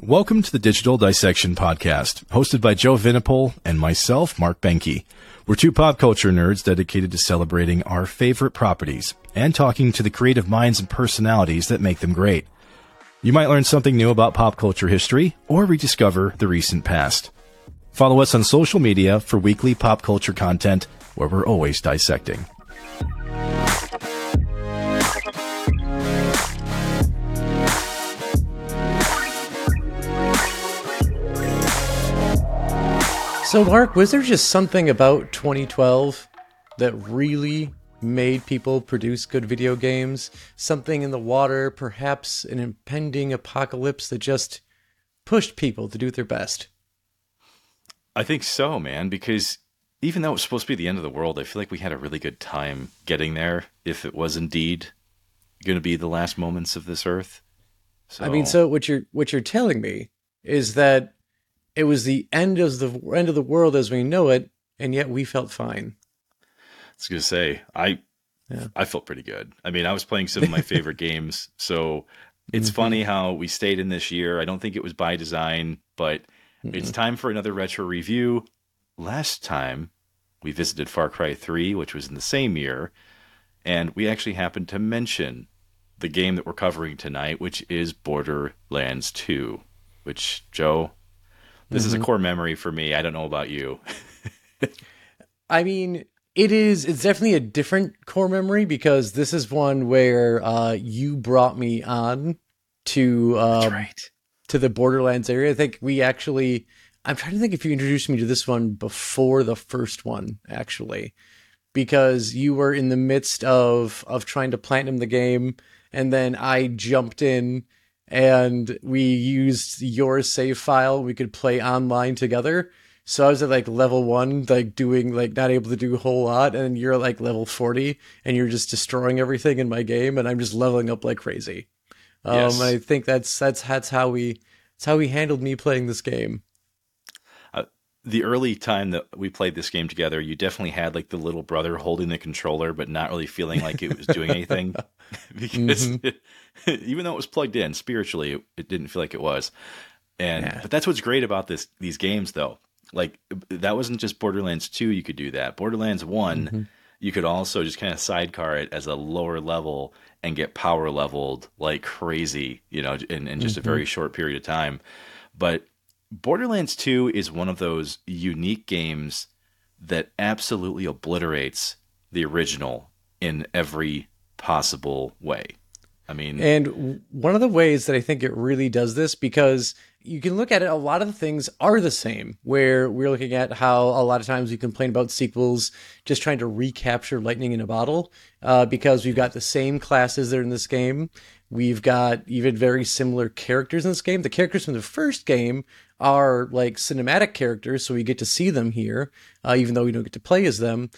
Welcome to the Digital Dissection Podcast, hosted by Joe Vinipol and myself, Mark Benke. We're two pop culture nerds dedicated to celebrating our favorite properties and talking to the creative minds and personalities that make them great. You might learn something new about pop culture history or rediscover the recent past. Follow us on social media for weekly pop culture content where we're always dissecting. So, Mark, was there just something about 2012 that really made people produce good video games? Something in the water, perhaps an impending apocalypse that just pushed people to do their best? I think so, man, because even though it was supposed to be the end of the world, I feel like we had a really good time getting there if it was indeed going to be the last moments of this earth. So... I mean, so what you're what you're telling me is that it was the end of the end of the world as we know it, and yet we felt fine. I was gonna say I yeah. I felt pretty good. I mean, I was playing some of my favorite games, so it's mm-hmm. funny how we stayed in this year. I don't think it was by design, but mm-hmm. it's time for another retro review. Last time we visited Far Cry 3, which was in the same year, and we actually happened to mention the game that we're covering tonight, which is Borderlands 2, which Joe, this mm-hmm. is a mm-hmm. core memory for me. I don't know about you. I mean, it is. It's definitely a different core memory because this is one where uh, you brought me on to um, right. to the Borderlands area. I think we actually. I'm trying to think if you introduced me to this one before the first one, actually, because you were in the midst of of trying to platinum the game, and then I jumped in and we used your save file. We could play online together. So I was at like level one, like doing like not able to do a whole lot, and you're like level forty, and you're just destroying everything in my game, and I'm just leveling up like crazy. Um, yes. I think that's that's that's how we that's how we handled me playing this game the early time that we played this game together, you definitely had like the little brother holding the controller, but not really feeling like it was doing anything because mm-hmm. it, even though it was plugged in spiritually, it, it didn't feel like it was. And yeah. but that's what's great about this these games though. Like that wasn't just Borderlands 2 you could do that. Borderlands one mm-hmm. you could also just kind of sidecar it as a lower level and get power leveled like crazy, you know, in, in just mm-hmm. a very short period of time. But Borderlands 2 is one of those unique games that absolutely obliterates the original in every possible way. I mean, and one of the ways that I think it really does this because you can look at it, a lot of the things are the same. Where we're looking at how a lot of times we complain about sequels just trying to recapture lightning in a bottle uh, because we've got the same classes that are in this game. We've got even very similar characters in this game. The characters from the first game are like cinematic characters, so we get to see them here, uh, even though we don't get to play as them.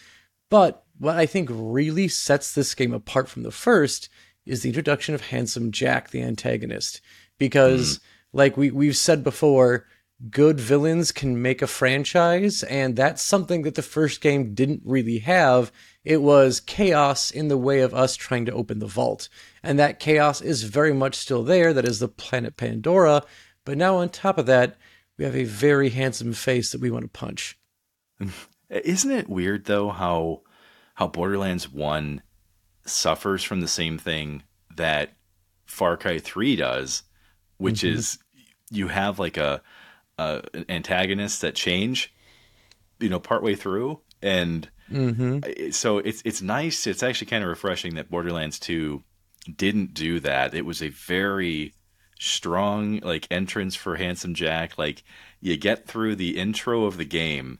But what I think really sets this game apart from the first is the introduction of Handsome Jack, the antagonist. Because, mm. like we, we've said before, good villains can make a franchise, and that's something that the first game didn't really have. It was chaos in the way of us trying to open the vault. And that chaos is very much still there. That is the planet Pandora. But now, on top of that, we have a very handsome face that we want to punch. Isn't it weird though how how Borderlands 1 suffers from the same thing that Far Cry 3 does, which mm-hmm. is you have like a, a an antagonist that change, you know, partway through and mm-hmm. so it's it's nice. It's actually kind of refreshing that Borderlands 2 didn't do that. It was a very strong like entrance for Handsome Jack. Like you get through the intro of the game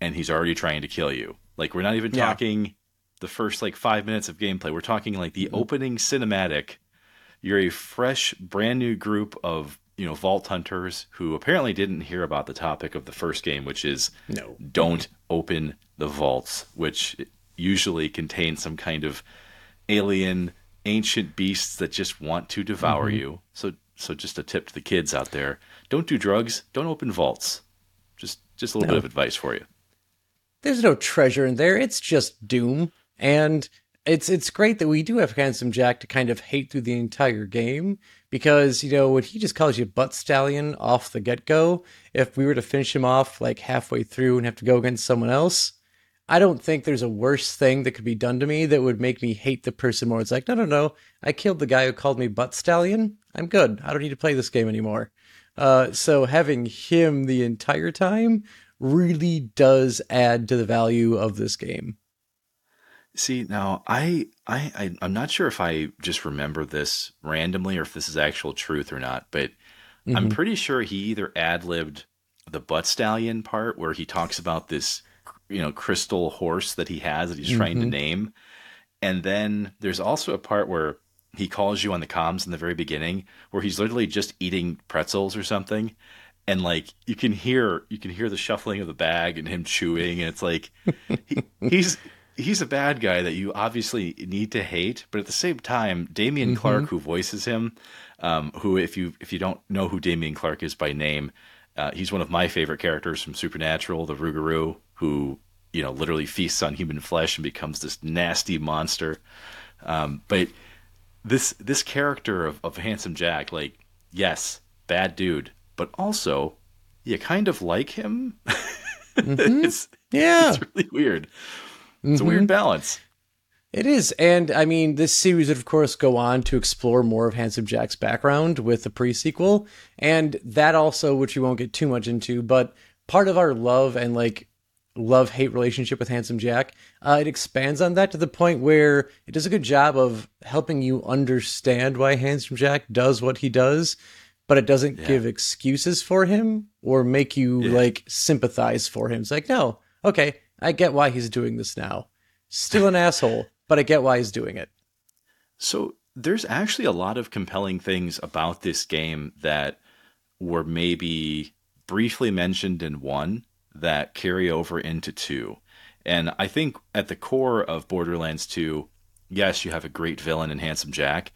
and he's already trying to kill you. Like we're not even yeah. talking the first like 5 minutes of gameplay. We're talking like the mm-hmm. opening cinematic. You're a fresh brand new group of, you know, vault hunters who apparently didn't hear about the topic of the first game which is no. Don't open the vaults, which usually contain some kind of alien ancient beasts that just want to devour mm-hmm. you. So so just a tip to the kids out there: don't do drugs. Don't open vaults. Just just a little no. bit of advice for you. There's no treasure in there. It's just doom, and it's it's great that we do have Handsome Jack to kind of hate through the entire game because you know when he just calls you butt stallion off the get go, if we were to finish him off like halfway through and have to go against someone else, I don't think there's a worse thing that could be done to me that would make me hate the person more. It's like, no, no, no. I killed the guy who called me butt stallion. I'm good. I don't need to play this game anymore. Uh, so having him the entire time really does add to the value of this game. See, now I, I, I I'm not sure if I just remember this randomly or if this is actual truth or not, but mm-hmm. I'm pretty sure he either ad libbed the butt stallion part where he talks about this you know crystal horse that he has that he's mm-hmm. trying to mm-hmm. name and then there's also a part where he calls you on the comms in the very beginning where he's literally just eating pretzels or something and like you can hear you can hear the shuffling of the bag and him chewing and it's like he, he's he's a bad guy that you obviously need to hate but at the same time Dameon mm-hmm. Clarke who voices him um, who if you if you don't know who Dameon Clarke is by name uh, he's one of my favorite characters from Supernatural the Rougarou who you know literally feasts on human flesh and becomes this nasty monster. Um, but this this character of, of handsome Jack, like yes, bad dude, but also you kind of like him. Mm-hmm. it's yeah, it's really weird. It's mm-hmm. a weird balance. It is. And I mean, this series would, of course, go on to explore more of Handsome Jack's background with the pre sequel. And that also, which we won't get too much into, but part of our love and like love hate relationship with Handsome Jack. Uh, it expands on that to the point where it does a good job of helping you understand why Handsome Jack does what he does, but it doesn't yeah. give excuses for him or make you yeah. like sympathize for him. It's like, no, okay, I get why he's doing this now. Still an asshole, but I get why he's doing it. So there's actually a lot of compelling things about this game that were maybe briefly mentioned in one that carry over into 2. And I think at the core of Borderlands 2, yes, you have a great villain in Handsome Jack,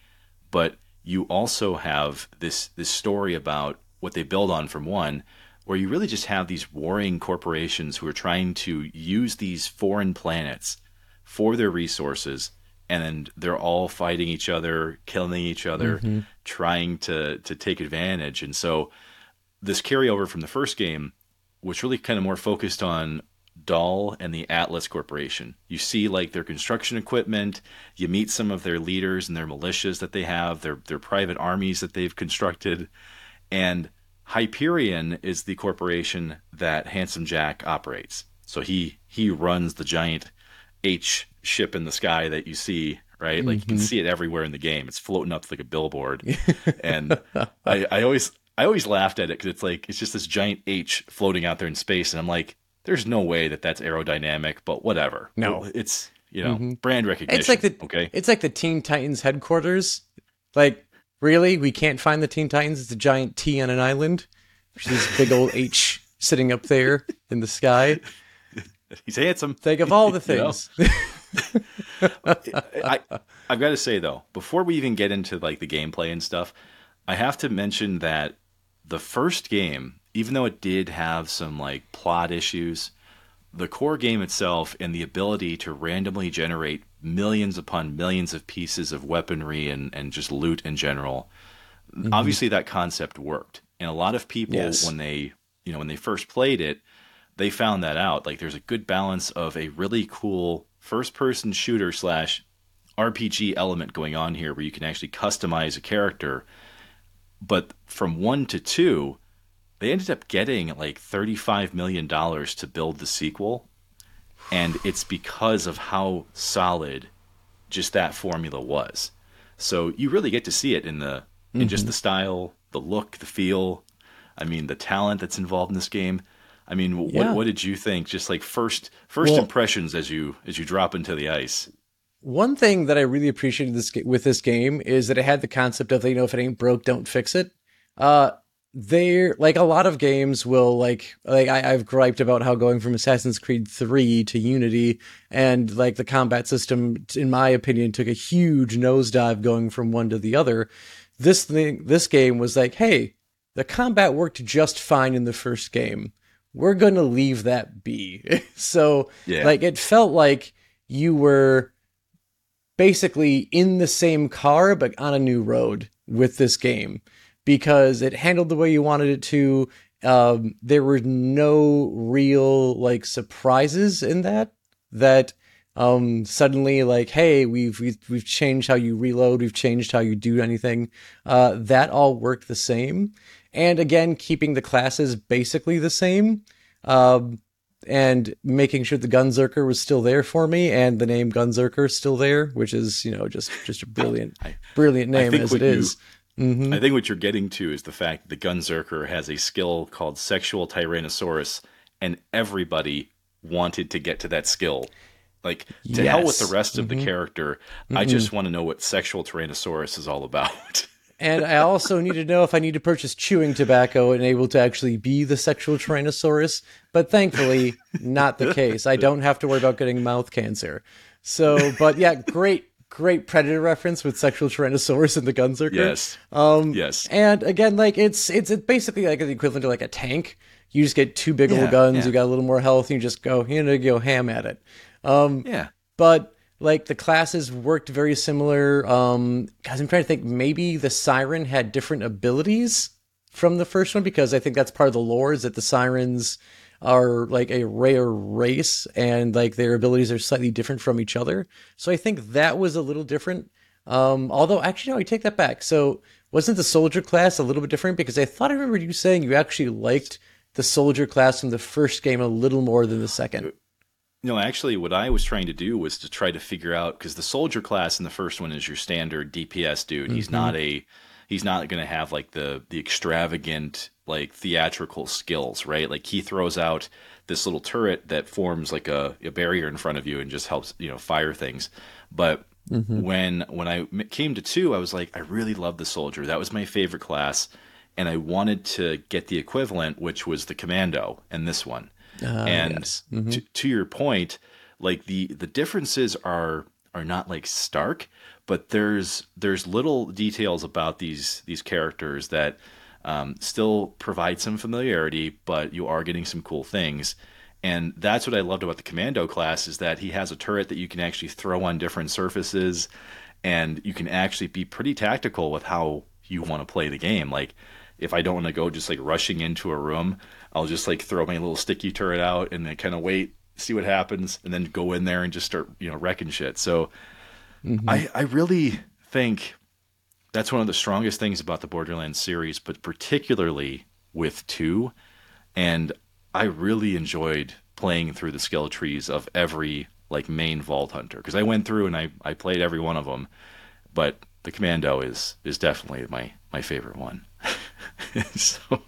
but you also have this this story about what they build on from 1 where you really just have these warring corporations who are trying to use these foreign planets for their resources and they're all fighting each other, killing each other, mm-hmm. trying to to take advantage. And so this carryover from the first game was really kind of more focused on Dahl and the Atlas Corporation. You see like their construction equipment, you meet some of their leaders and their militias that they have, their their private armies that they've constructed, and Hyperion is the corporation that Handsome Jack operates. So he he runs the giant H ship in the sky that you see, right? Like mm-hmm. you can mm-hmm. see it everywhere in the game. It's floating up like a billboard. and I, I always I always laughed at it because it's like it's just this giant H floating out there in space, and I'm like, there's no way that that's aerodynamic, but whatever. No, it's you know mm-hmm. brand recognition. It's like the okay. It's like the Teen Titans headquarters. Like really, we can't find the Teen Titans. It's a giant T on an island. There's this big old H sitting up there in the sky. He's handsome. Think of all the things. I, I've got to say though, before we even get into like the gameplay and stuff, I have to mention that the first game, even though it did have some like plot issues, the core game itself and the ability to randomly generate millions upon millions of pieces of weaponry and, and just loot in general, mm-hmm. obviously that concept worked. And a lot of people yes. when they you know when they first played it, they found that out. Like there's a good balance of a really cool first person shooter slash RPG element going on here where you can actually customize a character but from one to two, they ended up getting like $35 million to build the sequel. And it's because of how solid just that formula was. So you really get to see it in the in mm-hmm. just the style, the look, the feel. I mean, the talent that's involved in this game. I mean, yeah. what what did you think? Just like first first well, impressions as you as you drop into the ice. One thing that I really appreciated this with this game is that it had the concept of you know if it ain't broke, don't fix it. Uh, they're like a lot of games will like like I, I've griped about how going from Assassin's Creed three to Unity and like the combat system, in my opinion, took a huge nosedive going from one to the other. This thing, this game was like, hey, the combat worked just fine in the first game. We're gonna leave that be. so yeah. like it felt like you were basically in the same car but on a new road with this game because it handled the way you wanted it to. Um, there were no real like surprises in that that um, suddenly like hey we've, we've we've changed how you reload we've changed how you do anything uh, that all worked the same and again keeping the classes basically the same um, and making sure the Gunzerker was still there for me and the name Gunzerker still there which is you know just just a brilliant brilliant name as it is Mm-hmm. I think what you're getting to is the fact that the Gunzerker has a skill called Sexual Tyrannosaurus, and everybody wanted to get to that skill. Like, to yes. hell with the rest of mm-hmm. the character. Mm-hmm. I just want to know what Sexual Tyrannosaurus is all about. and I also need to know if I need to purchase chewing tobacco and able to actually be the sexual Tyrannosaurus. But thankfully, not the case. I don't have to worry about getting mouth cancer. So, but yeah, great great predator reference with sexual tyrannosaurus and the gunzerker yes um yes and again like it's it's basically like the equivalent to like a tank you just get two big yeah, old guns yeah. you got a little more health and you just go you know go ham at it um yeah but like the classes worked very similar um guys i'm trying to think maybe the siren had different abilities from the first one because i think that's part of the lore is that the sirens are like a rare race and like their abilities are slightly different from each other. So I think that was a little different. Um, although actually, no, I take that back. So wasn't the soldier class a little bit different? Because I thought I remember you saying you actually liked the soldier class from the first game a little more than the second. No, actually, what I was trying to do was to try to figure out because the soldier class in the first one is your standard DPS dude. Mm-hmm. He's not a he's not going to have like the the extravagant like theatrical skills, right? Like he throws out this little turret that forms like a, a barrier in front of you and just helps you know fire things. But mm-hmm. when when I came to two, I was like, I really love the soldier. That was my favorite class, and I wanted to get the equivalent, which was the commando, and this one. Uh, and yes. mm-hmm. to, to your point, like the the differences are are not like stark, but there's there's little details about these these characters that um, still provide some familiarity, but you are getting some cool things. And that's what I loved about the commando class is that he has a turret that you can actually throw on different surfaces, and you can actually be pretty tactical with how you want to play the game. Like if I don't want to go just like rushing into a room, I'll just like throw my little sticky turret out and then kind of wait, see what happens, and then go in there and just start you know wrecking shit. So Mm-hmm. I, I really think that's one of the strongest things about the Borderlands series, but particularly with two. And I really enjoyed playing through the skill trees of every like main Vault Hunter because I went through and I, I played every one of them, but the Commando is is definitely my my favorite one. so,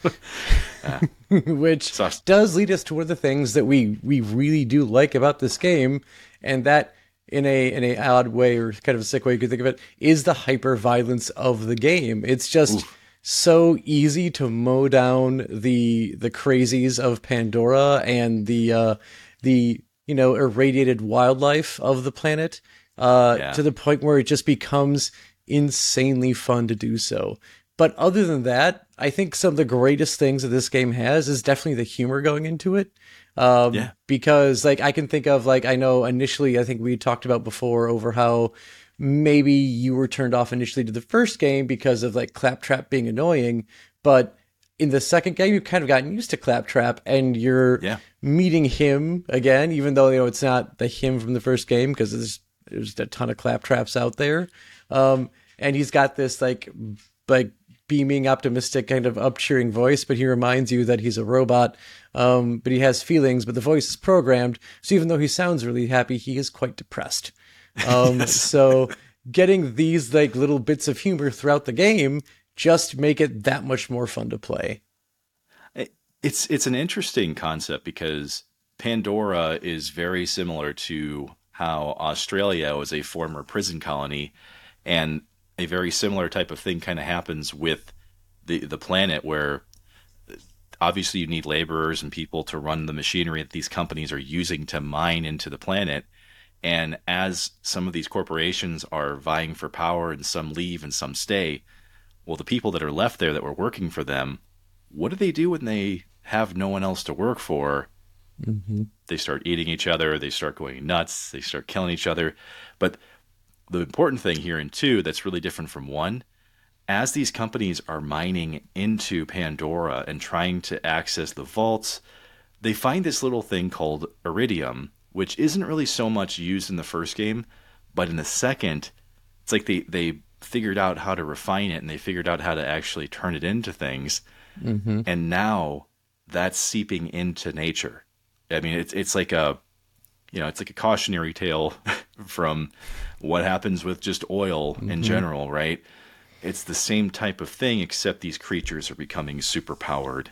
uh, Which so, does lead us to one of the things that we we really do like about this game, and that in a in a odd way or kind of a sick way you could think of it is the hyper violence of the game. It's just Oof. so easy to mow down the the crazies of Pandora and the uh, the you know irradiated wildlife of the planet uh, yeah. to the point where it just becomes insanely fun to do so. But other than that, I think some of the greatest things that this game has is definitely the humor going into it. Um, yeah. Because like I can think of like I know initially I think we talked about before over how maybe you were turned off initially to the first game because of like Claptrap being annoying, but in the second game you've kind of gotten used to Claptrap and you're yeah. meeting him again, even though you know it's not the him from the first game because there's there's a ton of Claptraps out there. Um, and he's got this like like beaming, optimistic, kind of up cheering voice, but he reminds you that he's a robot. Um, but he has feelings, but the voice is programmed. So even though he sounds really happy, he is quite depressed. Um, so getting these like little bits of humor throughout the game just make it that much more fun to play. It's it's an interesting concept because Pandora is very similar to how Australia was a former prison colony, and a very similar type of thing kind of happens with the the planet where obviously you need laborers and people to run the machinery that these companies are using to mine into the planet. And as some of these corporations are vying for power and some leave and some stay well the people that are left there that were working for them what do they do when they have no one else to work for? Mm-hmm. they start eating each other they start going nuts they start killing each other. But the important thing here in two that's really different from one as these companies are mining into Pandora and trying to access the vaults, they find this little thing called Eridium, which isn't really so much used in the first game, but in the second, it's like they they figured out how to refine it and they figured out how to actually turn it into things. Mm-hmm. And now that's seeping into nature. I mean, it's it's like a you know, it's like a cautionary tale from what happens with just oil mm-hmm. in general, right? It's the same type of thing, except these creatures are becoming super powered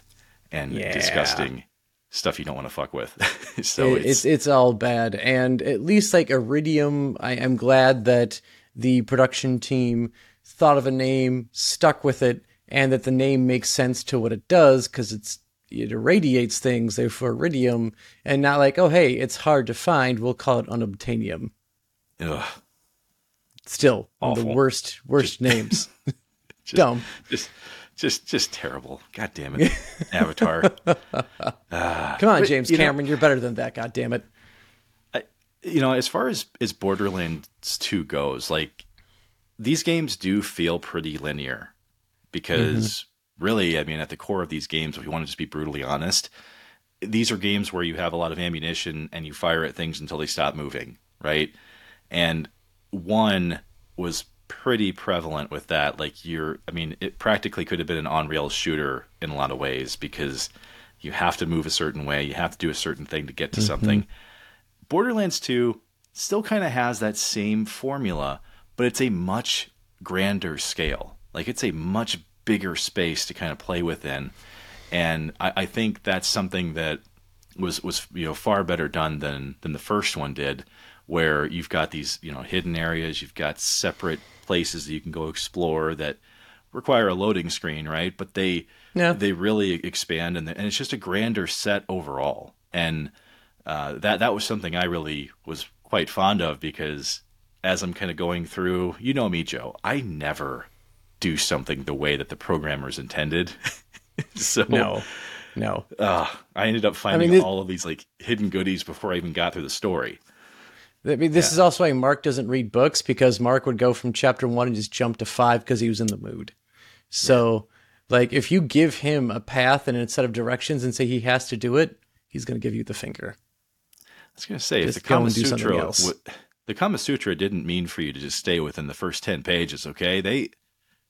and yeah. disgusting stuff you don't want to fuck with. so it, it's, it's, it's all bad, and at least like Eridium, I am glad that the production team thought of a name, stuck with it, and that the name makes sense to what it does because it's it irradiates things, therefore Eridium, and not like, oh hey, it's hard to find, we'll call it unobtainium. Ugh. Still, Awful. the worst worst just, names. just, Dumb. Just just just terrible. God damn it. Avatar. uh, Come on, James Cameron, know, you're better than that, god damn it. I, you know, as far as as Borderlands 2 goes, like these games do feel pretty linear because mm-hmm. Really, I mean, at the core of these games, if you want to just be brutally honest, these are games where you have a lot of ammunition and you fire at things until they stop moving, right? And one was pretty prevalent with that. Like you're, I mean, it practically could have been an on rail shooter in a lot of ways because you have to move a certain way, you have to do a certain thing to get to mm-hmm. something. Borderlands 2 still kind of has that same formula, but it's a much grander scale. Like it's a much bigger space to kind of play within. And I, I think that's something that was was you know far better done than than the first one did where you've got these you know hidden areas you've got separate places that you can go explore that require a loading screen, right? But they yeah. they really expand, and, and it's just a grander set overall. And uh, that that was something I really was quite fond of because as I'm kind of going through, you know me, Joe, I never do something the way that the programmers intended. so no, no, uh, I ended up finding I mean, it, all of these like hidden goodies before I even got through the story. I mean, this yeah. is also why Mark doesn't read books because Mark would go from chapter one and just jump to five because he was in the mood. So, yeah. like, if you give him a path and a set of directions and say he has to do it, he's going to give you the finger. I was going to say, just if the Kama Sutra, w- the Kama Sutra didn't mean for you to just stay within the first ten pages. Okay, they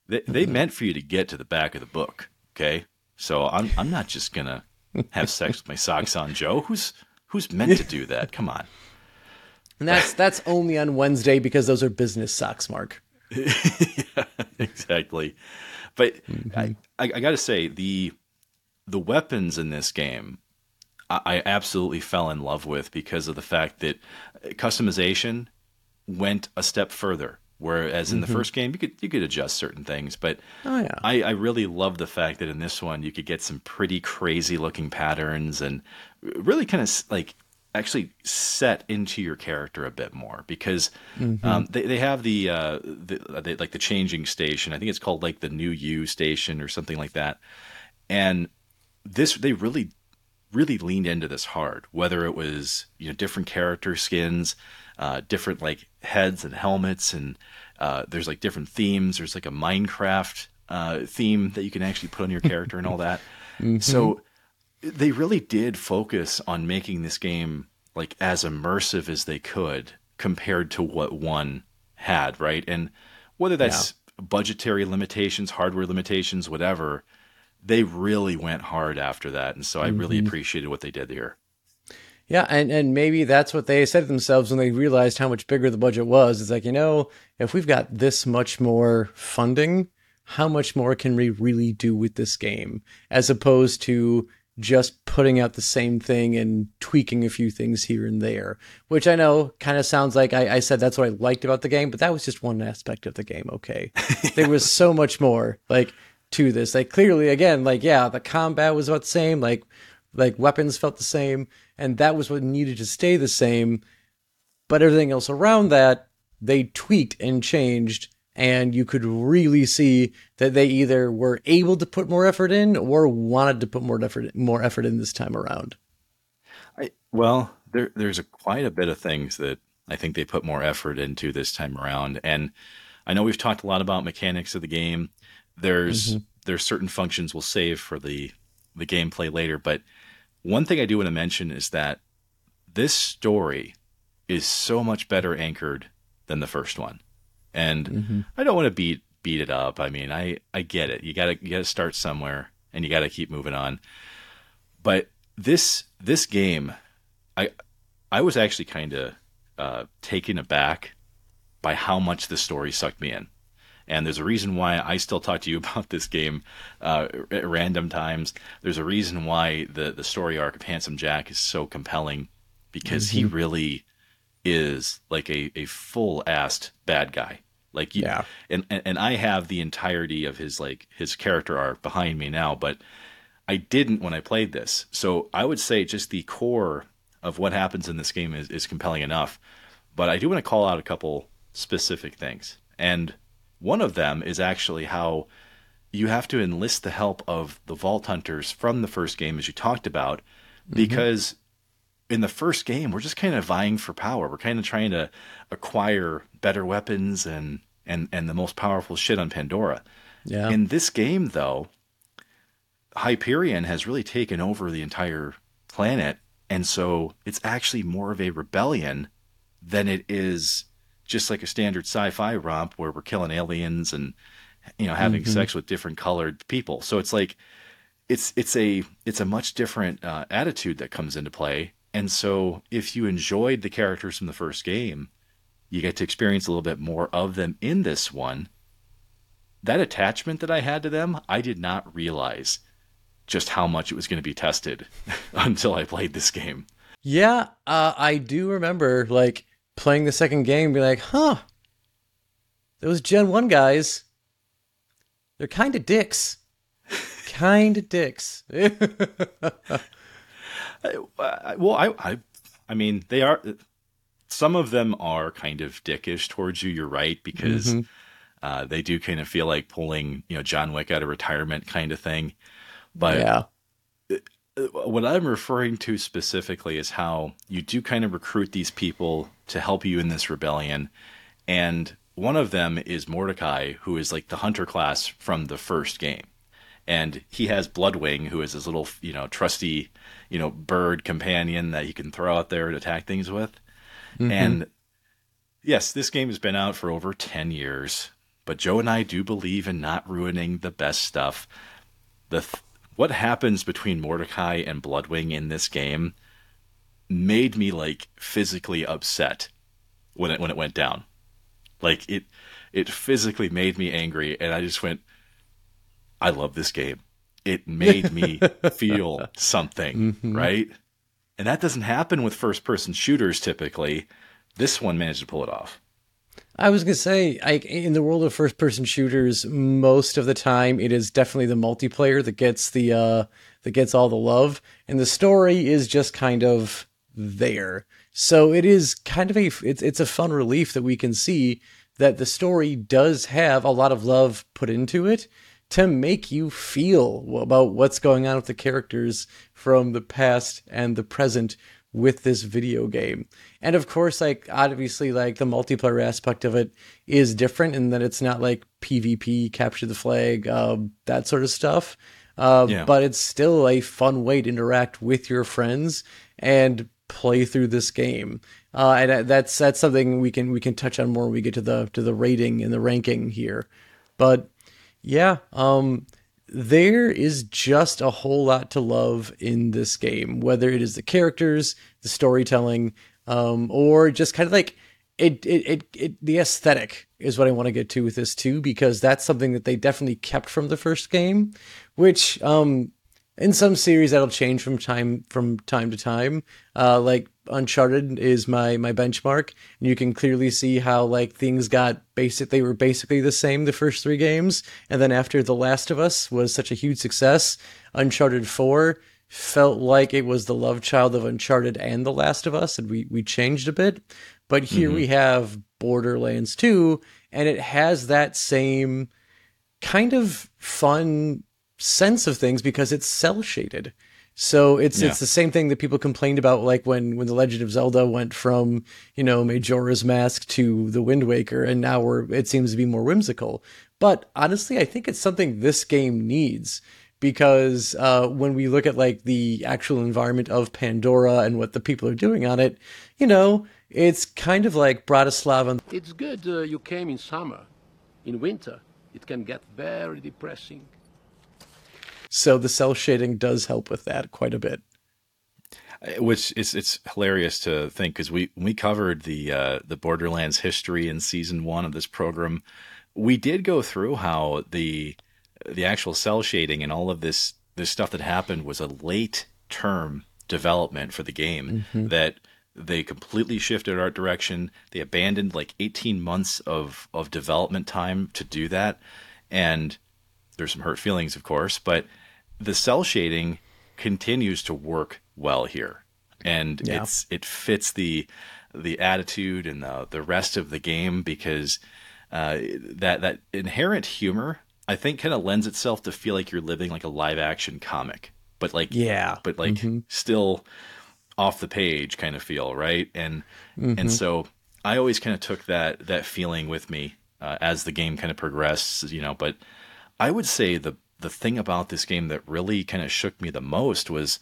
they, they meant for you to get to the back of the book. Okay, so I'm I'm not just gonna have sex with my socks on, Joe. Who's who's meant to do that? Come on. And that's that's only on Wednesday because those are business socks, Mark. yeah, exactly. But mm-hmm. I, I, I got to say the the weapons in this game I, I absolutely fell in love with because of the fact that customization went a step further. Whereas in mm-hmm. the first game, you could you could adjust certain things, but oh, yeah. I, I really love the fact that in this one you could get some pretty crazy looking patterns and really kind of like actually set into your character a bit more because mm-hmm. um, they, they have the, uh, the uh, they, like the changing station. I think it's called like the new you station or something like that. And this they really really leaned into this hard. Whether it was you know different character skins, uh, different like heads and helmets, and uh, there's like different themes. There's like a Minecraft uh, theme that you can actually put on your character and all that. mm-hmm. So they really did focus on making this game like as immersive as they could compared to what one had, right? And whether that's yeah. budgetary limitations, hardware limitations, whatever, they really went hard after that. And so I really mm-hmm. appreciated what they did here. Yeah, and, and maybe that's what they said to themselves when they realized how much bigger the budget was. It's like, you know, if we've got this much more funding, how much more can we really do with this game? As opposed to just putting out the same thing and tweaking a few things here and there, which I know kind of sounds like I, I, said that's what I liked about the game, but that was just one aspect of the game. Okay. there was so much more like to this. Like clearly again, like, yeah, the combat was about the same, like, like weapons felt the same, and that was what needed to stay the same. But everything else around that, they tweaked and changed and you could really see that they either were able to put more effort in or wanted to put more effort more effort in this time around. I, well, there, there's a, quite a bit of things that I think they put more effort into this time around, and I know we've talked a lot about mechanics of the game. There's mm-hmm. there's certain functions we'll save for the the gameplay later, but one thing I do want to mention is that this story is so much better anchored than the first one. And mm-hmm. I don't want to beat beat it up. I mean, I I get it. You got to you got to start somewhere and you got to keep moving on. But this this game I I was actually kind of uh, taken aback by how much the story sucked me in. And there's a reason why I still talk to you about this game uh, at random times. There's a reason why the, the story arc of Handsome Jack is so compelling because mm-hmm. he really is like a, a full assed bad guy. Like you, yeah. and, and I have the entirety of his like his character arc behind me now, but I didn't when I played this. So I would say just the core of what happens in this game is, is compelling enough. But I do want to call out a couple specific things. And one of them is actually how you have to enlist the help of the Vault Hunters from the first game, as you talked about, mm-hmm. because in the first game, we're just kind of vying for power. We're kind of trying to acquire better weapons and, and, and the most powerful shit on Pandora. Yeah. In this game, though, Hyperion has really taken over the entire planet and so it's actually more of a rebellion than it is just like a standard sci-fi romp where we're killing aliens and you know having mm-hmm. sex with different colored people. So it's like it's it's a it's a much different uh, attitude that comes into play. And so if you enjoyed the characters from the first game, you get to experience a little bit more of them in this one. That attachment that I had to them, I did not realize just how much it was going to be tested until I played this game. Yeah, uh, I do remember like playing the second game, be like, huh, those Gen One guys, they're kind of dicks, kind of dicks. well, I, I, I mean, they are. Some of them are kind of dickish towards you. You're right because mm-hmm. uh, they do kind of feel like pulling, you know, John Wick out of retirement kind of thing. But yeah. What I'm referring to specifically is how you do kind of recruit these people to help you in this rebellion. And one of them is Mordecai, who is like the hunter class from the first game. And he has Bloodwing, who is his little, you know, trusty, you know, bird companion that he can throw out there and attack things with. Mm-hmm. And yes, this game has been out for over 10 years, but Joe and I do believe in not ruining the best stuff. The th- what happens between Mordecai and Bloodwing in this game made me like physically upset when it when it went down. Like it it physically made me angry and I just went I love this game. It made me feel something, mm-hmm. right? And that doesn't happen with first person shooters typically. This one managed to pull it off. I was gonna say, like in the world of first-person shooters, most of the time it is definitely the multiplayer that gets the uh, that gets all the love, and the story is just kind of there. So it is kind of a it's it's a fun relief that we can see that the story does have a lot of love put into it to make you feel about what's going on with the characters from the past and the present with this video game. And of course, like obviously, like the multiplayer aspect of it is different in that it's not like PvP, capture the flag, uh, that sort of stuff. Uh, yeah. But it's still a fun way to interact with your friends and play through this game. Uh, and that's that's something we can we can touch on more when we get to the to the rating and the ranking here. But yeah, um, there is just a whole lot to love in this game, whether it is the characters, the storytelling, um, or just kind of like it, it, it, it, the aesthetic is what I want to get to with this too, because that's something that they definitely kept from the first game, which, um, in some series that'll change from time from time to time. Uh, like Uncharted is my my benchmark, and you can clearly see how like things got basic. They were basically the same the first three games, and then after The Last of Us was such a huge success, Uncharted Four felt like it was the love child of Uncharted and The Last of Us, and we we changed a bit. But here mm-hmm. we have Borderlands Two, and it has that same kind of fun sense of things because it's cel shaded. So it's yeah. it's the same thing that people complained about, like when when the Legend of Zelda went from you know Majora's Mask to the Wind Waker, and now we're it seems to be more whimsical. But honestly, I think it's something this game needs because uh, when we look at like the actual environment of Pandora and what the people are doing on it, you know, it's kind of like Bratislava. It's good uh, you came in summer. In winter, it can get very depressing. So the cel shading does help with that quite a bit. Uh, which is it's hilarious to think because we we covered the uh, the Borderlands history in season one of this program. We did go through how the the actual cel shading and all of this this stuff that happened was a late term development for the game mm-hmm. that they completely shifted art direction. They abandoned like 18 months of of development time to do that, and there's some hurt feelings, of course, but the cel shading continues to work well here, and yeah. it's it fits the the attitude and the the rest of the game because uh, that that inherent humor I think kind of lends itself to feel like you're living like a live action comic, but like yeah, but like mm-hmm. still off the page kind of feel, right? And mm-hmm. and so I always kind of took that that feeling with me uh, as the game kind of progressed, you know. But I would say the the thing about this game that really kind of shook me the most was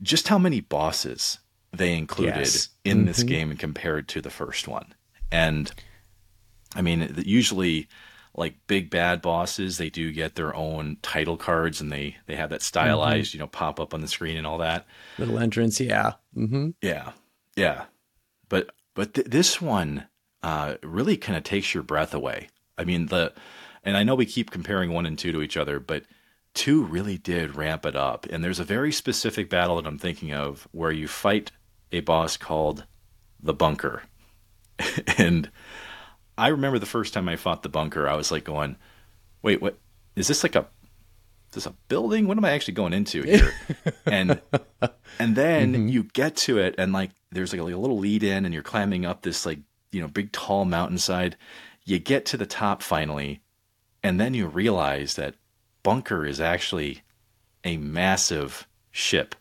just how many bosses they included yes. in mm-hmm. this game compared to the first one. And I mean, usually like big bad bosses, they do get their own title cards and they they have that stylized, mm-hmm. you know, pop up on the screen and all that. Little entrance, yeah. Mm-hmm. Yeah, yeah. But but th- this one uh, really kind of takes your breath away. I mean the, and I know we keep comparing one and two to each other, but two really did ramp it up. And there's a very specific battle that I'm thinking of where you fight a boss called the Bunker, and I remember the first time I fought the bunker, I was like going, "Wait, what? Is this like a is this a building? What am I actually going into here?" and and then mm-hmm. you get to it, and like there's like a, like a little lead in, and you're climbing up this like you know big tall mountainside. You get to the top finally, and then you realize that bunker is actually a massive ship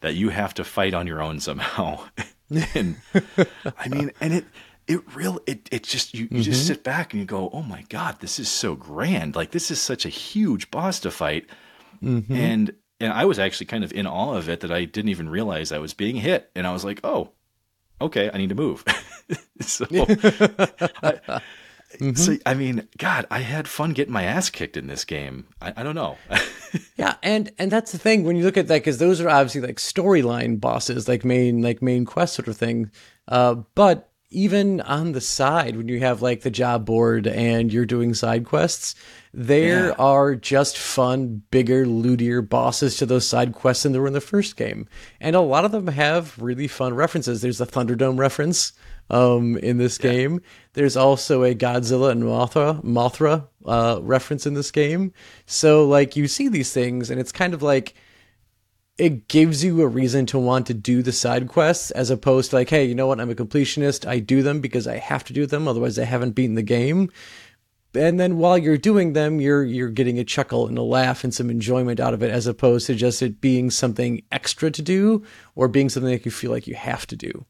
that you have to fight on your own somehow. and I mean, and it it real it it just you, you mm-hmm. just sit back and you go, oh my god, this is so grand. Like this is such a huge boss to fight, mm-hmm. and and I was actually kind of in awe of it that I didn't even realize I was being hit, and I was like, oh, okay, I need to move. so, I, mm-hmm. so I mean, God, I had fun getting my ass kicked in this game. I, I don't know. yeah, and and that's the thing when you look at that because those are obviously like storyline bosses, like main like main quest sort of thing. Uh, but even on the side when you have like the job board and you're doing side quests there yeah. are just fun bigger lootier bosses to those side quests than there were in the first game and a lot of them have really fun references there's a thunderdome reference um, in this yeah. game there's also a godzilla and mothra mothra uh, reference in this game so like you see these things and it's kind of like it gives you a reason to want to do the side quests as opposed to like, hey, you know what? I'm a completionist. I do them because I have to do them. Otherwise, I haven't beaten the game. And then while you're doing them, you're you're getting a chuckle and a laugh and some enjoyment out of it, as opposed to just it being something extra to do or being something that you feel like you have to do.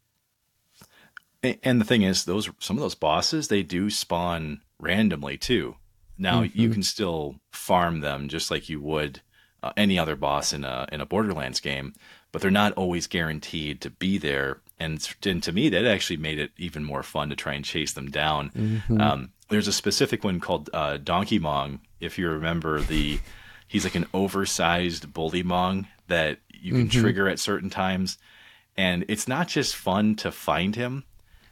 And the thing is, those some of those bosses they do spawn randomly too. Now mm-hmm. you can still farm them just like you would uh, any other boss in a in a Borderlands game, but they're not always guaranteed to be there. And, and to me, that actually made it even more fun to try and chase them down. Mm-hmm. Um, there's a specific one called uh, Donkey Mong. If you remember the, he's like an oversized Bullymong that you can mm-hmm. trigger at certain times, and it's not just fun to find him;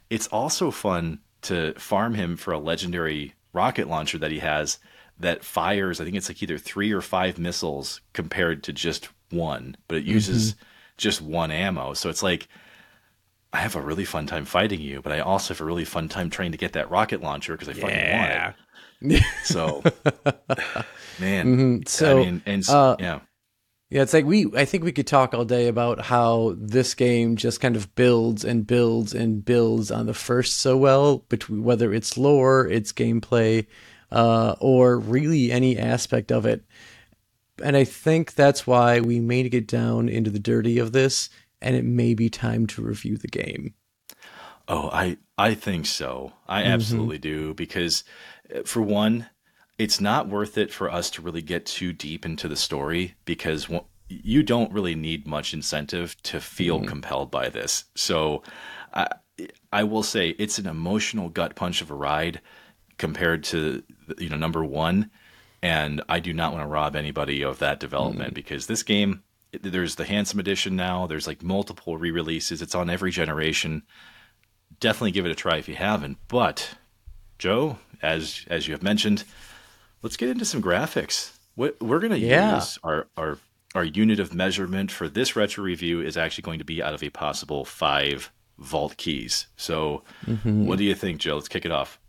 it's also fun to farm him for a legendary rocket launcher that he has that fires, I think it's like either three or five missiles compared to just one, but it uses mm-hmm. just one ammo. So it's like, I have a really fun time fighting you, but I also have a really fun time trying to get that rocket launcher because I fucking want it. so, man, mm-hmm. so I mean, and uh, yeah. Yeah, it's like we. I think we could talk all day about how this game just kind of builds and builds and builds on the first so well, between whether it's lore, its gameplay, uh, or really any aspect of it. And I think that's why we may get down into the dirty of this, and it may be time to review the game. Oh, I I think so. I absolutely do because uh, for one, it's not worth it for us to really get too deep into the story because you don't really need much incentive to feel mm-hmm. compelled by this. So I I will say it's an emotional gut punch of a ride compared to you know number 1 and I do not want to rob anybody of that development mm-hmm. because this game there's the handsome edition now, there's like multiple re-releases, it's on every generation. Definitely give it a try if you haven't. But Joe, as as you have mentioned, let's get into some graphics. What we're going to Yeah. use our our our unit of measurement for this retro review is actually going to be out of a possible five vault keys. So, mm-hmm. what do you think, Joe? Let's kick it off.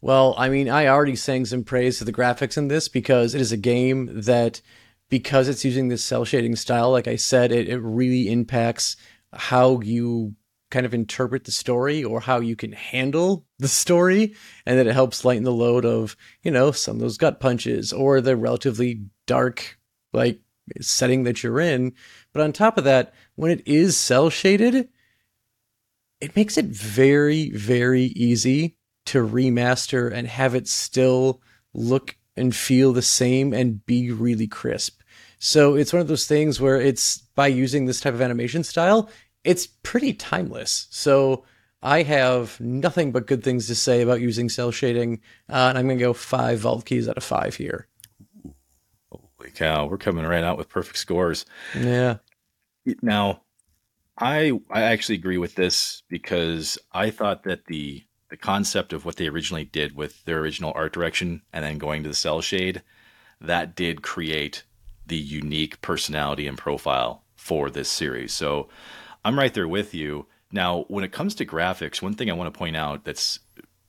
Well, I mean, I already sang some praise to the graphics in this because it is a game that, because it's using this cel shading style, like I said, it, it really impacts how you kind of interpret the story or how you can handle the story. And that it helps lighten the load of, you know, some of those gut punches or the relatively dark, like, setting that you're in. But on top of that, when it is cel shaded, it makes it very, very easy to remaster and have it still look and feel the same and be really crisp. So it's one of those things where it's by using this type of animation style, it's pretty timeless. So I have nothing but good things to say about using cel shading, uh, and I'm going to go five vault keys out of five here. Holy cow, we're coming right out with perfect scores. Yeah. Now, I I actually agree with this because I thought that the the concept of what they originally did with their original art direction and then going to the cel shade, that did create the unique personality and profile for this series. So I'm right there with you. Now, when it comes to graphics, one thing I want to point out that's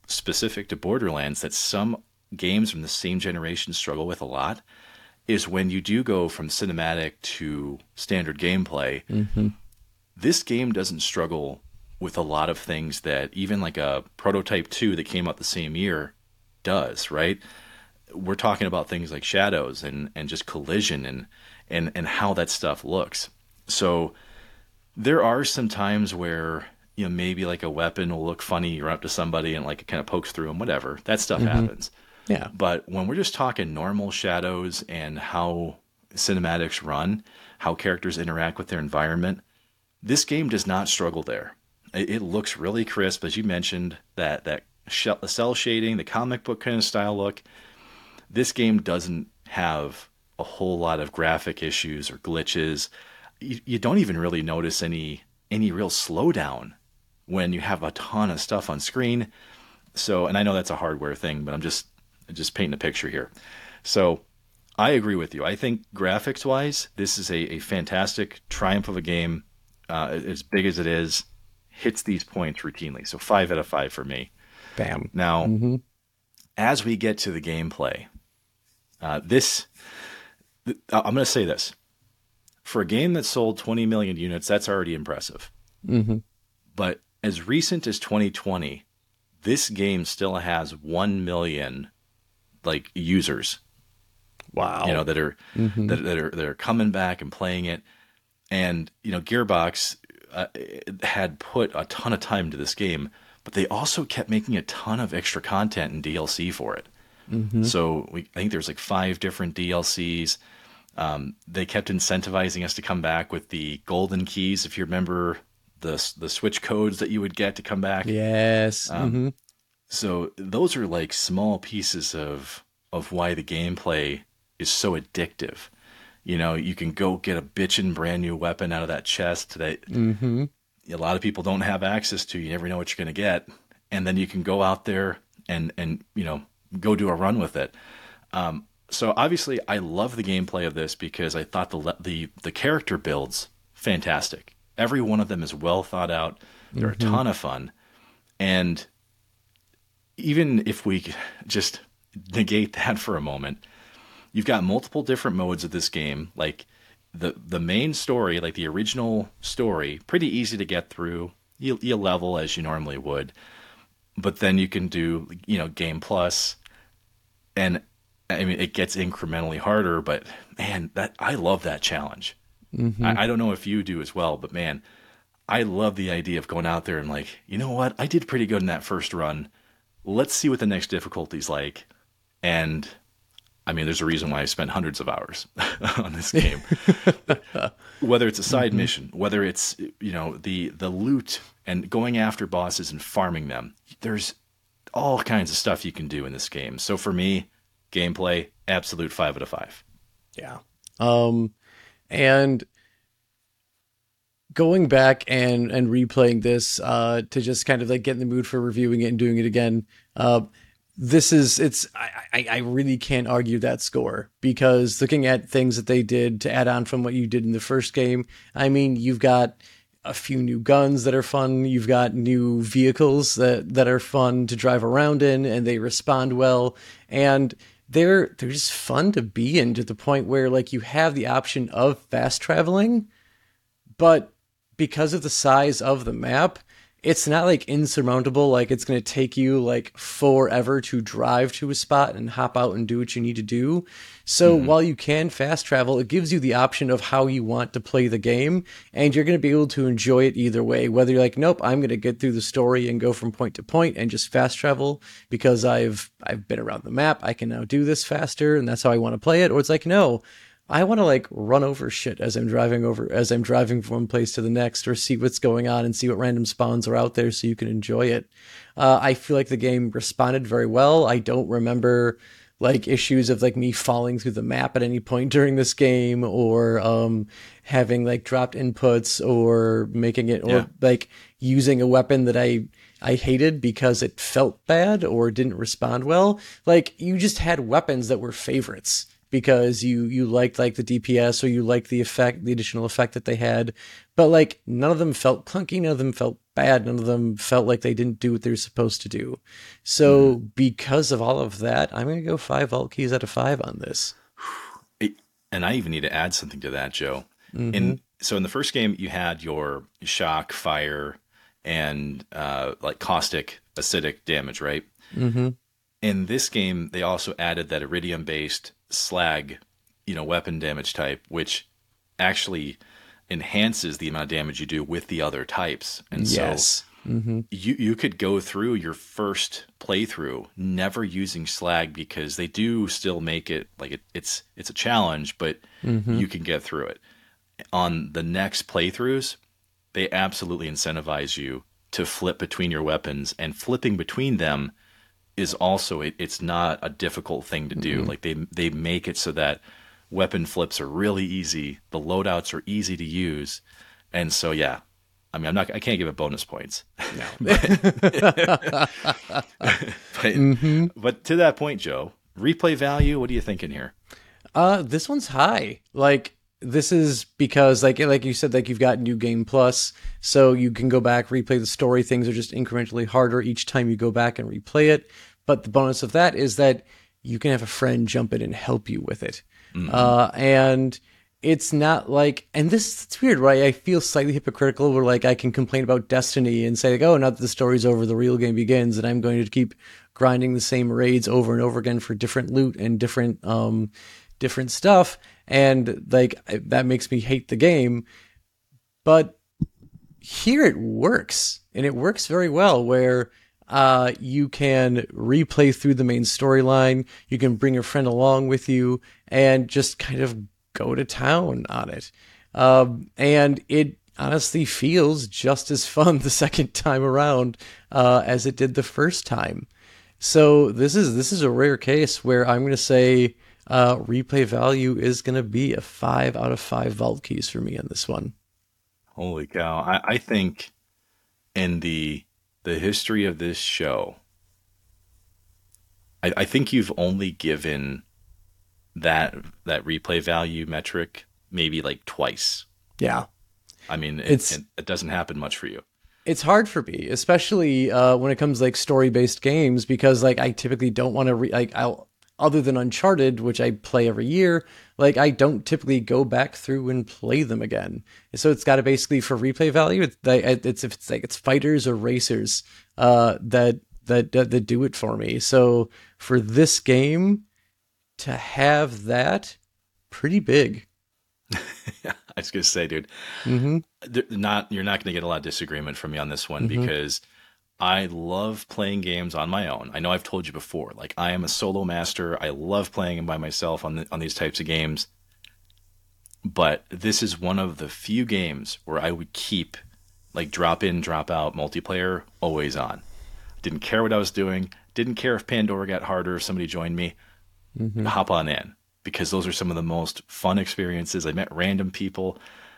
specific to Borderlands that some games from the same generation struggle with a lot is when you do go from cinematic to standard gameplay. Mm-hmm. This game doesn't struggle with a lot of things that even like a prototype 2 that came out the same year does, right? We're talking about things like shadows and and just collision and and and how that stuff looks. So there are some times where you know maybe like a weapon will look funny you run up to somebody and like it kind of pokes through them whatever. That stuff mm-hmm. happens. Yeah. but when we're just talking normal shadows and how cinematics run how characters interact with their environment this game does not struggle there. It, it looks really crisp as you mentioned that that cel shading the comic book kind of style look. This game doesn't have a whole lot of graphic issues or glitches. You, you don't even really notice any any real slowdown when you have a ton of stuff on screen. So, and I know that's a hardware thing, but I'm just just painting a picture here. So, I agree with you. I think graphics wise, this is a, a fantastic triumph of a game. Uh, as big as it is, hits these points routinely. So five out of five for me. Bam. Now, Mhm. as we get to the gameplay, uh, this th- I'm going to say this: for a game that sold 20 million units, that's already impressive. Mhm. But as recent as 2020, this game still has 1 million like users Wow. you know that are Mhm. that, that are that are coming back and playing it and you know gearbox uh, had put a ton of time into this game but they also kept making a ton of extra content and dlc for it so we, i think there's like five different dlcs um, they kept incentivizing us to come back with the golden keys if you remember the the switch codes that you would get to come back yes. Um, Mhm. so those are like small pieces of of why the gameplay is so addictive. You know, you can go get a bitchin' brand new weapon out of that chest that Mhm. a lot of people don't have access to. You never know what you're going to get, and then you can go out there and and you know go do a run with it. Um, so obviously, I love the gameplay of this because I thought the le- the the character builds fantastic. Every one of them is well thought out. They're a mm-hmm. ton of fun, and even if we just negate that for a moment, you've got multiple different modes of this game. Like the the main story, like the original story, pretty easy to get through. You you level as you normally would, but then you can do you know game plus, and I mean it gets incrementally harder. But man, that I love that challenge. I, I don't know if you do as well, but man, I love the idea of going out there and like, you know what? I did pretty good in that first run. Let's see what the next difficulty's like. And I mean, there's a reason why I spent hundreds of hours on this game. whether it's a side mm-hmm. mission, whether it's you know the the loot and going after bosses and farming them, there's all kinds of stuff you can do in this game. So for me, gameplay, absolute five out of five. Yeah. Um, and going back and and replaying this uh, to just kind of like get in the mood for reviewing it and doing it again. Uh, this is it's I, I really can't argue that score because looking at things that they did to add on from what you did in the first game, I mean you've got a few new guns that are fun, you've got new vehicles that that are fun to drive around in and they respond well and they're they're just fun to be in to the point where like you have the option of fast traveling, but because of the size of the map, it's not like insurmountable like it's going to take you like forever to drive to a spot and hop out and do what you need to do so mm-hmm. while you can fast travel it gives you the option of how you want to play the game and you're going to be able to enjoy it either way whether you're like nope i'm going to get through the story and go from point to point and just fast travel because i've i've been around the map i can now do this faster and that's how i want to play it or it's like no I want to like run over shit as I'm driving over as I'm driving from one place to the next, or see what's going on and see what random spawns are out there, so you can enjoy it. Uh, I feel like the game responded very well. I don't remember like issues of like me falling through the map at any point during this game, or um, having like dropped inputs, or making it, or yeah. like using a weapon that I I hated because it felt bad or didn't respond well. Like you just had weapons that were favorites because you you liked like the DPS or you liked the effect, the additional effect that they had, but like none of them felt clunky, none of them felt bad, none of them felt like they didn't do what they were supposed to do. So mm. because of all of that, I'm gonna go five vault keys out of five on this. And I even need to add something to that, Joe. Mm-hmm. In so in the first game, you had your shock, fire, and uh, like caustic, acidic damage, right? Mm-hmm. In this game, they also added that Eridium based slag, you know, weapon damage type, which actually enhances the amount of damage you do with the other types. And yes. so mm-hmm. you you could go through your first playthrough never using slag because they do still make it like it, it's it's a challenge, but mm-hmm. you can get through it. On the next playthroughs, they absolutely incentivize you to flip between your weapons and flipping between them is also it, it's not a difficult thing to do. Mm-hmm. Like they they make it so that weapon flips are really easy, the loadouts are easy to use, and so yeah. I mean, I'm not. I can't give it bonus points. No. but, but, mm-hmm. but to that point, Joe, replay value. What are you thinking here? Uh, this one's high. Like this is because like like you said like you've got new game plus so you can go back replay the story. Things are just incrementally harder each time you go back and replay it. But the bonus of that is that you can have a friend jump in and help you with it. Mm-hmm. uh, and it's not like and this it's weird right? I feel slightly hypocritical where like i can complain about destiny and say like oh now that the story's over the real game begins and i'm going to keep grinding the same raids over and over again for different loot and different um different stuff and like that makes me hate the game but here it works. And it works very well where uh, you can replay through the main storyline you can bring a friend along with you and just kind of go to town on it. Um, and it honestly feels just as fun the second time around uh, as it did the first time. So this is this is a rare case where i'm going to say uh, replay value is going to be a five out of five vault keys for me on this one. Holy cow! I, I think in the the history of this show, I, I think you've only given that that replay value metric maybe like twice. Yeah. I mean, it, it's, it, it doesn't happen much for you. It's hard for me, especially uh, when it comes like story based games, because like I typically don't want to re- like I'll other than Uncharted, which I play every year, like I don't typically go back through and play them again. So it's got to basically for replay value. It's it's if it's like it's fighters or racers uh, that that that do it for me. So for this game to have that, pretty big. I, was gonna say, dude, mm-hmm. not you're not gonna get a lot of disagreement from me on this one mm-hmm. because I love playing games on my own. I know I've told you before, like I am a solo master. I love playing them by myself on the, on these types of games. But this is one of the few games where I would keep like drop in, drop out multiplayer always on. Didn't care what I was doing. Didn't care if Pandora got harder, if somebody joined me. Mm-hmm. Hop on in because those are some of the most fun experiences. I met random people.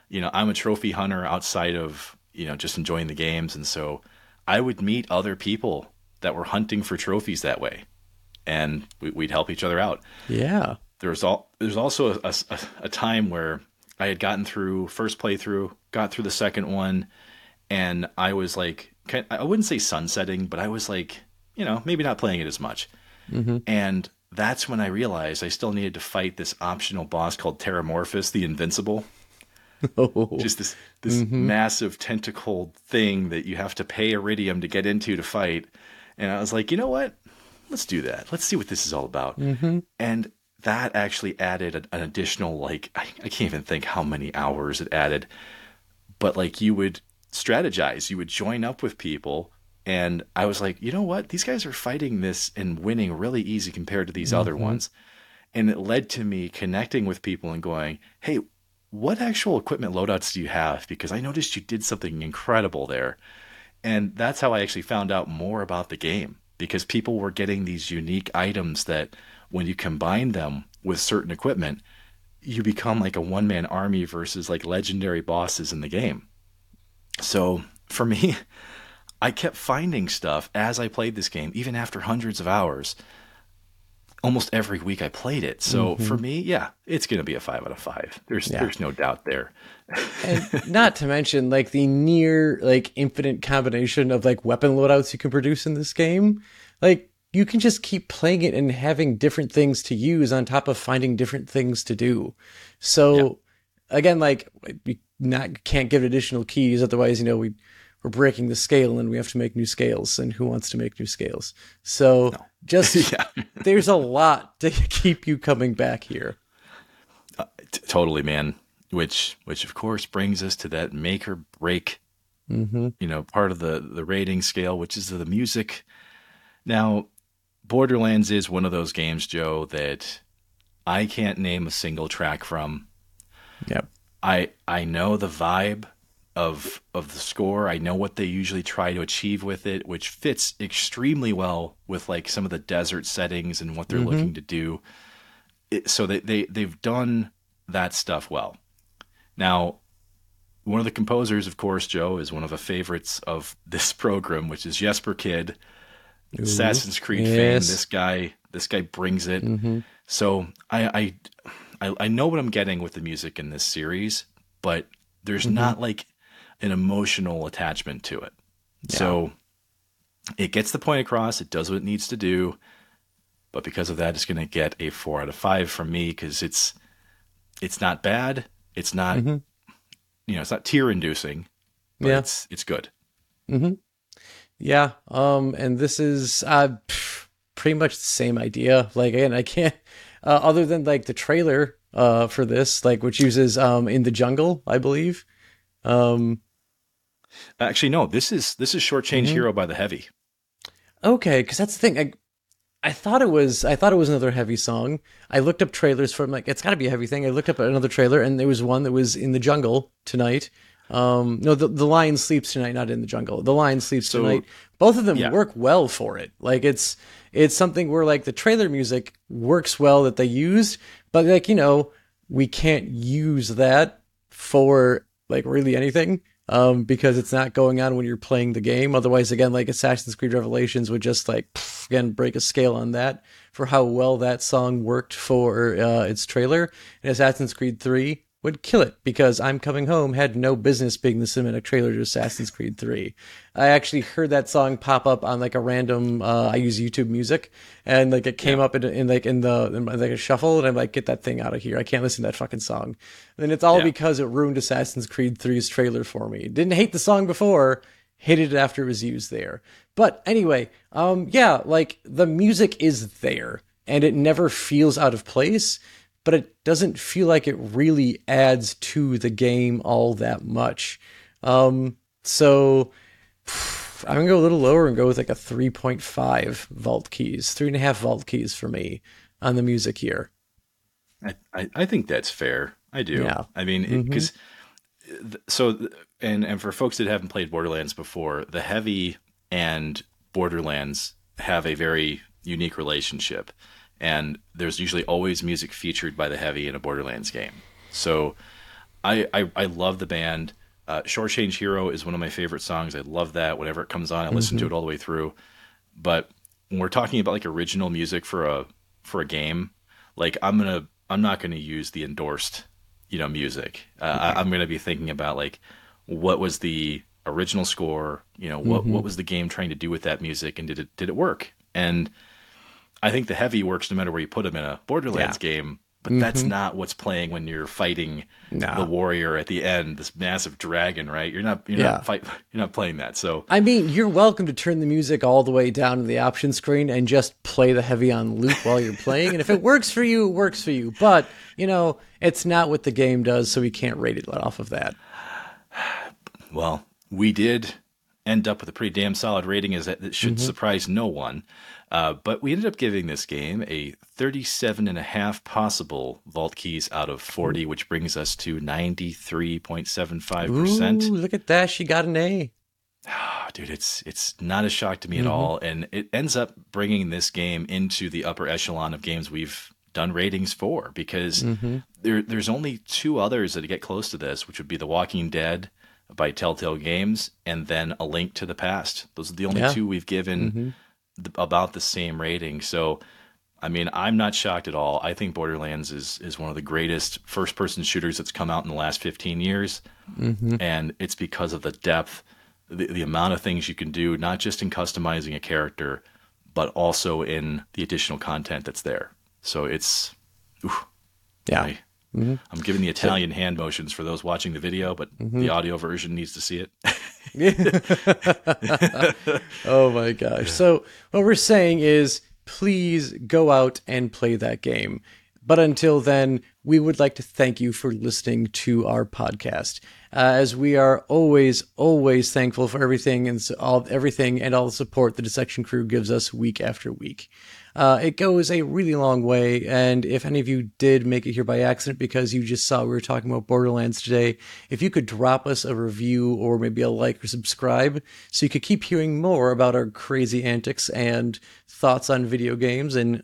You know, I'm a trophy hunter outside of, you know, just enjoying the games. And so I would meet other people that were hunting for trophies that way. And we'd help each other out. Yeah. There's all there's also a, a, a time where I had gotten through first playthrough, got through the second one, and I was like, I wouldn't say sunsetting, but I was like, you know, maybe not playing it as much. Mm-hmm. And that's when I realized I still needed to fight this optional boss called Terramorphous, the Invincible. Oh. Just this this mm-hmm. massive tentacled thing that you have to pay Eridium to get into to fight. And I was like, you know what? Let's do that. Let's see what this is all about. Mm-hmm. And that actually added an, an additional like I, I can't even think how many hours it added. But like you would strategize, you would join up with people and I was like, you know what? These guys are fighting this and winning really easy compared to these mm-hmm. other ones. And it led to me connecting with people and going, hey, what actual equipment loadouts do you have? Because I noticed you did something incredible there. And that's how I actually found out more about the game because people were getting these unique items that when you combine them with certain equipment, you become like a one man army versus like legendary bosses in the game. So for me, I kept finding stuff as I played this game, even after hundreds of hours. Almost every week I played it. So mm-hmm. for me, yeah, it's going to be a five out of five. There's yeah. there's no doubt there. and not to mention like the near like infinite combination of like weapon loadouts you can produce in this game. Like you can just keep playing it and having different things to use on top of finding different things to do. So yeah. again, like we not can't give additional keys, otherwise, you know, we we're breaking the scale and we have to make new scales and who wants to make new scales so no. just yeah. there's a lot to keep you coming back here uh, t- totally man which which of course brings us to that make or break mm-hmm. you know part of the the rating scale which is the music now borderlands is one of those games joe that i can't name a single track from yep i i know the vibe of of the score. I know what they usually try to achieve with it, which fits extremely well with like some of the desert settings and what they're mm-hmm. looking to do. It, so they, they they've done that stuff well. Now, one of the composers, of course, Joe, is one of the favorites of this program, which is Jesper Kyd, Ooh, Assassin's Creed yes. fame. This guy, this guy brings it. Mm-hmm. So I, I, I know what I'm getting with the music in this series, but there's mm-hmm. not like an emotional attachment to it. Yeah. So it gets the point across. It does what it needs to do. But because of that, it's going to get a four out of five from me because it's it's not bad. It's not mm-hmm. you know it's not tear inducing. yeah, it's it's good. Mm-hmm. Yeah. Um. And this is uh pretty much the same idea. Like again, I can't uh, other than like the trailer uh for this like which uses um in the jungle I believe um Actually, no. This is this is shortchange mm-hmm. hero by the heavy. Okay, because that's the thing. I I thought it was I thought it was another heavy song. I looked up trailers for it. I'm like, it's got to be a heavy thing. I looked up another trailer, and there was one that was in the jungle tonight. Um, no, the the lion sleeps tonight, not in the jungle. The lion sleeps so, tonight. Both of them yeah. work well for it. Like it's it's something where like the trailer music works well that they used, but like you know we can't use that for like really anything um, because it's not going on when you're playing the game. Otherwise, again, like Assassin's Creed Revelations would just like pff, again break a scale on that for how well that song worked for uh, its trailer. And Assassin's Creed Three would kill it because I'm Coming Home had no business being the cinematic trailer to Assassin's Creed 3. I actually heard that song pop up on like a random, uh, I use YouTube music and like it came yeah. up in, in, like in the, in like a shuffle and I'm like, get that thing out of here. I can't listen to that fucking song. And it's all yeah. because it ruined Assassin's Creed 3's trailer for me. Didn't hate the song before, hated it after it was used there. But anyway, um, yeah, like the music is there and it never feels out of place but it doesn't feel like it really adds to the game all that much. Um, so I'm gonna go a little lower and go with like a 3.5 vault keys, three and a half vault keys for me on the music here. I, I, I think that's fair. I do. Yeah. I mean, because so and and for folks that haven't played Borderlands before, the heavy and Borderlands have a very unique relationship, and there's usually always music featured by the heavy in a Borderlands game. So, I I, I love the band. Uh, Short Change Hero is one of my favorite songs. I love that. Whenever it comes on, I listen to it all the way through. But when we're talking about like original music for a for a game, like I'm gonna I'm not gonna use the endorsed you know music. Uh, I, I'm gonna be thinking about like what was the original score. You know what what was the game trying to do with that music, and did it did it work? And I think the heavy works no matter where you put them in a Borderlands game. But mm-hmm. that's not what's playing when you're fighting No. the warrior at the end, this massive dragon, right? You're not you're Yeah. not fight you're not playing that. So I mean, you're welcome to turn the music all the way down to the option screen and just play the heavy on loop while you're playing. And if it works for you, it works for you. But, you know, it's not what the game does, so we can't rate it off of that. Well, we did end up with a pretty damn solid rating, as that, that should mm-hmm. surprise no one. Uh, but we ended up giving this game a 37 and a half possible vault keys out of 40, which brings us to 93.75%. Ooh, look at that. She got an A. Ah, dude, it's it's not a shock to me at all, and it ends up bringing this game into the upper echelon of games we've done ratings for because there there's only two others that get close to this, which would be The Walking Dead by Telltale Games, and then A Link to the Past. Those are the only Yeah. two we've given about the same rating. So. I mean, I'm not shocked at all. I think Borderlands is is one of the greatest first person shooters that's come out in the last 15 years. Mm-hmm. And it's because of the depth, the, the amount of things you can do, not just in customizing a character, but also in the additional content that's there. So it's, oof, Yeah. I, mm-hmm. I'm giving the Italian hand motions for those watching the video, but mm-hmm. the audio version needs to see it. Oh my gosh. So, what we're saying is please go out and play that game. But until then, we would like to thank you for listening to our podcast. Uh, as we are always, always thankful for everything and all everything and all the support the Dissection crew gives us week after week. Uh, it goes a really long way, and if any of you did make it here by accident because you just saw we were talking about Borderlands today, if you could drop us a review or maybe a like or subscribe so you could keep hearing more about our crazy antics and thoughts on video games and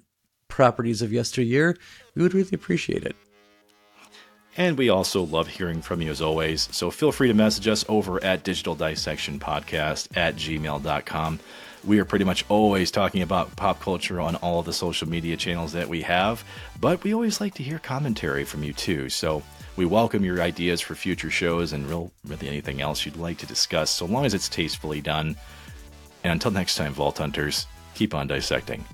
properties of yesteryear, we would really appreciate it. And we also love hearing from you as always. So feel free to message us over at Digital Dissection Podcast at gmail.com. We are pretty much always talking about pop culture on all of the social media channels that we have, but we always like to hear commentary from you too. So we welcome your ideas for future shows and real, really anything else you'd like to discuss, so long as it's tastefully done. And until next time, Vault Hunters, keep on dissecting.